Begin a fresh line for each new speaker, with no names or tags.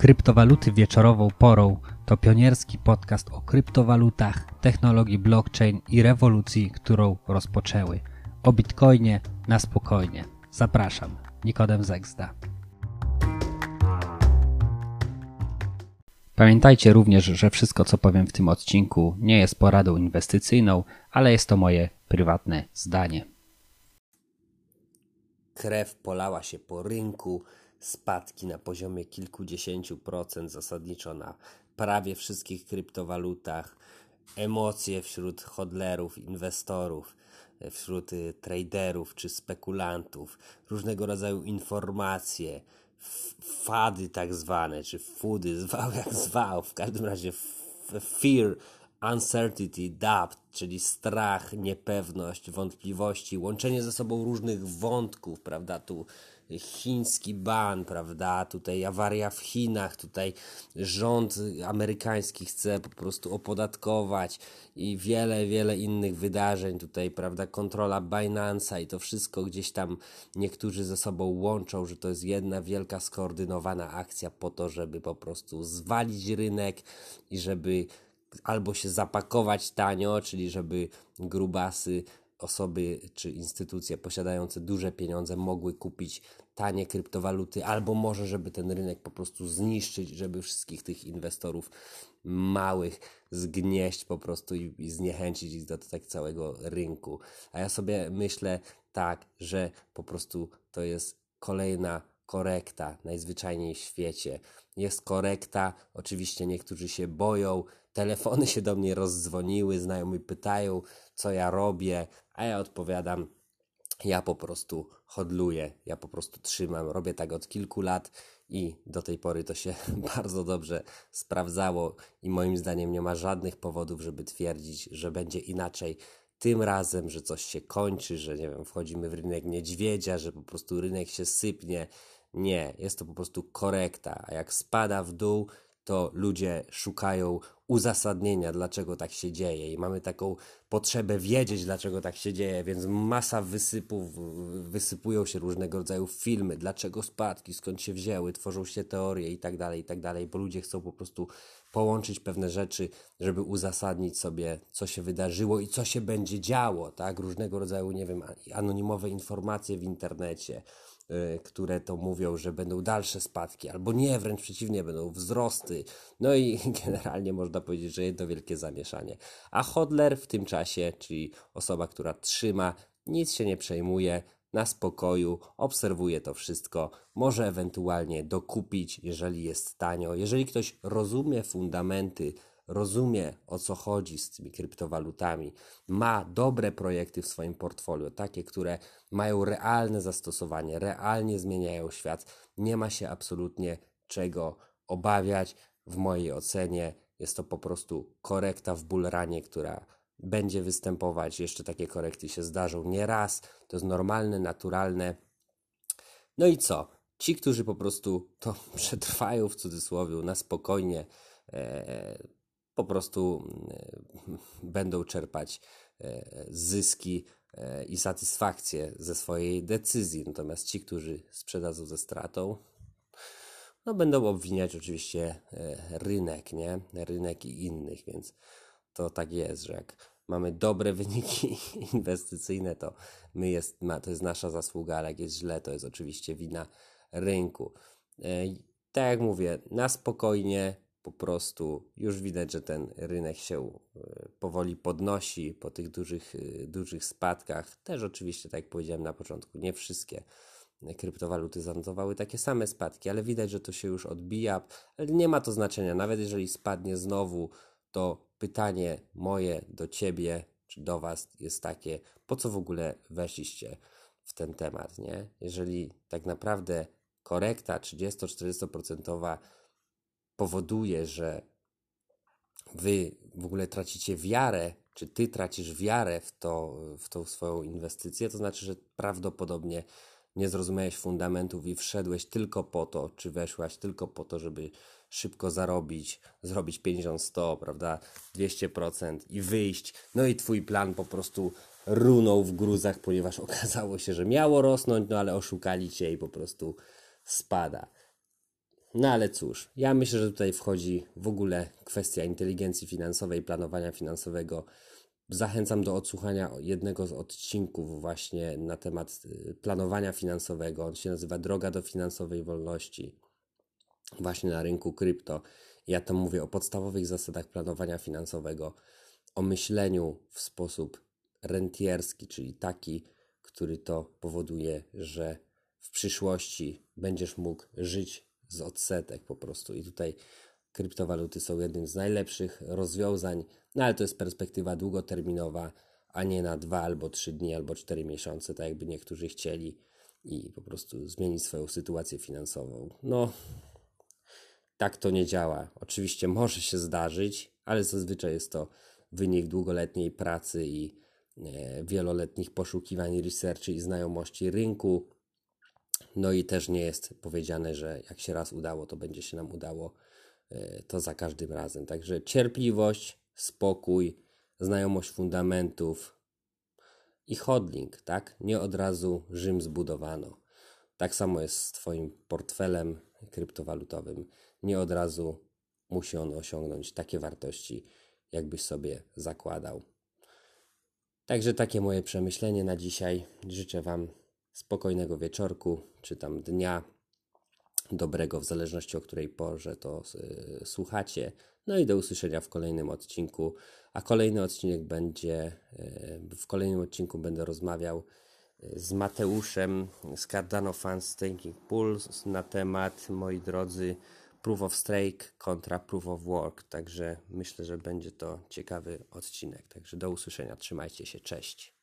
Kryptowaluty wieczorową porą to pionierski podcast o kryptowalutach, technologii blockchain i rewolucji, którą rozpoczęły. O bitcoinie na spokojnie. Zapraszam, Nikodem Zegzda. Pamiętajcie również, że wszystko co powiem w tym odcinku nie jest poradą inwestycyjną, ale jest to moje prywatne zdanie.
Krew polała się po rynku, spadki na poziomie kilkudziesięciu procent, zasadniczo na prawie wszystkich kryptowalutach, emocje wśród hodlerów, inwestorów, wśród y, traderów czy spekulantów, różnego rodzaju informacje, fady tak zwane, czy fudy, zwał jak zwał, w każdym razie fear, uncertainty, doubt, czyli strach, niepewność, wątpliwości, łączenie ze sobą różnych wątków, prawda, tu chiński ban, prawda? Tutaj awaria w Chinach, tutaj rząd amerykański chce po prostu opodatkować i wiele, wiele innych wydarzeń, tutaj, prawda? Kontrola Binance'a i to wszystko gdzieś tam niektórzy ze sobą łączą, że to jest jedna wielka skoordynowana akcja po to, żeby po prostu zwalić rynek i żeby albo się zapakować tanio, czyli żeby grubasy osoby czy instytucje posiadające duże pieniądze mogły kupić tanie kryptowaluty, albo może, żeby ten rynek po prostu zniszczyć, żeby wszystkich tych inwestorów małych zgnieść po prostu i, i zniechęcić ich do, tak całego rynku. A ja sobie myślę tak, że po prostu to jest kolejna korekta najzwyczajniej w świecie. Jest korekta, oczywiście niektórzy się boją, telefony się do mnie rozdzwoniły, znajomi pytają, co ja robię, a ja odpowiadam, ja po prostu hodluję, ja po prostu trzymam, robię tak od kilku lat i do tej pory to się bardzo dobrze sprawdzało i moim zdaniem nie ma żadnych powodów, żeby twierdzić, że będzie inaczej tym razem, że coś się kończy, że nie wiem, wchodzimy w rynek niedźwiedzia, że po prostu rynek się sypnie. Nie, jest to po prostu korekta, a jak spada w dół, to ludzie szukają uzasadnienia, dlaczego tak się dzieje, i mamy taką potrzebę wiedzieć, dlaczego tak się dzieje, więc masa wysypów, wysypują się różnego rodzaju filmy, dlaczego spadki, skąd się wzięły, tworzą się teorie i tak dalej, i tak dalej, bo ludzie chcą po prostu połączyć pewne rzeczy, żeby uzasadnić sobie, co się wydarzyło i co się będzie działo, tak? Różnego rodzaju, nie wiem, anonimowe informacje w internecie, które to mówią, że będą dalsze spadki, albo nie, wręcz przeciwnie, będą wzrosty. No i generalnie można powiedzieć, że jedno wielkie zamieszanie. A hodler w tym czasie, czyli osoba, która trzyma, nic się nie przejmuje, na spokoju, obserwuje to wszystko, może ewentualnie dokupić, jeżeli jest tanio. Jeżeli ktoś rozumie fundamenty rozumie o co chodzi z tymi kryptowalutami, ma dobre projekty w swoim portfolio, takie, które mają realne zastosowanie, realnie zmieniają świat, nie ma się absolutnie czego obawiać. W mojej ocenie jest to po prostu korekta w bullranie, która będzie występować. Jeszcze takie korekty się zdarzą nie raz. To jest normalne, naturalne. No i co? Ci, którzy po prostu to przetrwają w cudzysłowie na spokojnie, e, po prostu mm, będą czerpać e, zyski e, i satysfakcję ze swojej decyzji. Natomiast ci, którzy sprzedadzą ze stratą, no będą obwiniać oczywiście e, rynek, nie? Rynek i innych, więc to tak jest, że jak mamy dobre wyniki inwestycyjne, to my jest, to jest nasza zasługa, ale jak jest źle, to jest oczywiście wina rynku. Tak jak mówię, na spokojnie, po prostu już widać, że ten rynek się e, powoli podnosi po tych dużych, e, dużych spadkach. Też oczywiście, tak jak powiedziałem na początku, nie wszystkie kryptowaluty zanotowały takie same spadki, ale widać, że to się już odbija, nie ma to znaczenia. Nawet jeżeli spadnie znowu, to pytanie moje do ciebie czy do was jest takie, po co w ogóle weszliście w ten temat, nie? Jeżeli tak naprawdę korekta 30-40% powoduje, że wy w ogóle tracicie wiarę, czy ty tracisz wiarę w, to, w tą swoją inwestycję, to znaczy, że prawdopodobnie nie zrozumiałeś fundamentów i wszedłeś tylko po to, czy weszłaś tylko po to, żeby szybko zarobić, zrobić 50-100, prawda, 200% i wyjść. No i twój plan po prostu runął w gruzach, ponieważ okazało się, że miało rosnąć, no ale oszukali cię i po prostu spada. No ale cóż, ja myślę, że tutaj wchodzi w ogóle kwestia inteligencji finansowej, planowania finansowego. Zachęcam do odsłuchania jednego z odcinków właśnie na temat y, planowania finansowego. On się nazywa Droga do finansowej wolności, właśnie na rynku krypto. Ja tam mówię o podstawowych zasadach planowania finansowego, o myśleniu w sposób rentierski, czyli taki, który to powoduje, że w przyszłości będziesz mógł żyć z odsetek po prostu. I tutaj kryptowaluty są jednym z najlepszych rozwiązań, no ale to jest perspektywa długoterminowa, a nie na dwa albo trzy dni, albo cztery miesiące, tak jakby niektórzy chcieli i po prostu zmienić swoją sytuację finansową. No, tak to nie działa. Oczywiście może się zdarzyć, ale zazwyczaj jest to wynik długoletniej pracy i e, wieloletnich poszukiwań, researchy i znajomości rynku. No i też nie jest powiedziane, że jak się raz udało, to będzie się nam udało e, to za każdym razem. Także cierpliwość, spokój, znajomość fundamentów i hodling, tak? Nie od razu Rzym zbudowano. Tak samo jest z Twoim portfelem kryptowalutowym. Nie od razu musi on osiągnąć takie wartości, jakbyś sobie zakładał. Także takie moje przemyślenie na dzisiaj. Życzę Wam spokojnego wieczorku, czy tam dnia, dobrego, w zależności o której porze to y, słuchacie. No i do usłyszenia w kolejnym odcinku. A kolejny odcinek będzie, y, w kolejnym odcinku będę rozmawiał y, z Mateuszem z Cardano Fans Staking Pools na temat, moi drodzy, Proof of Stake kontra Proof of Work. Także myślę, że będzie to ciekawy odcinek. Także do usłyszenia. Trzymajcie się. Cześć.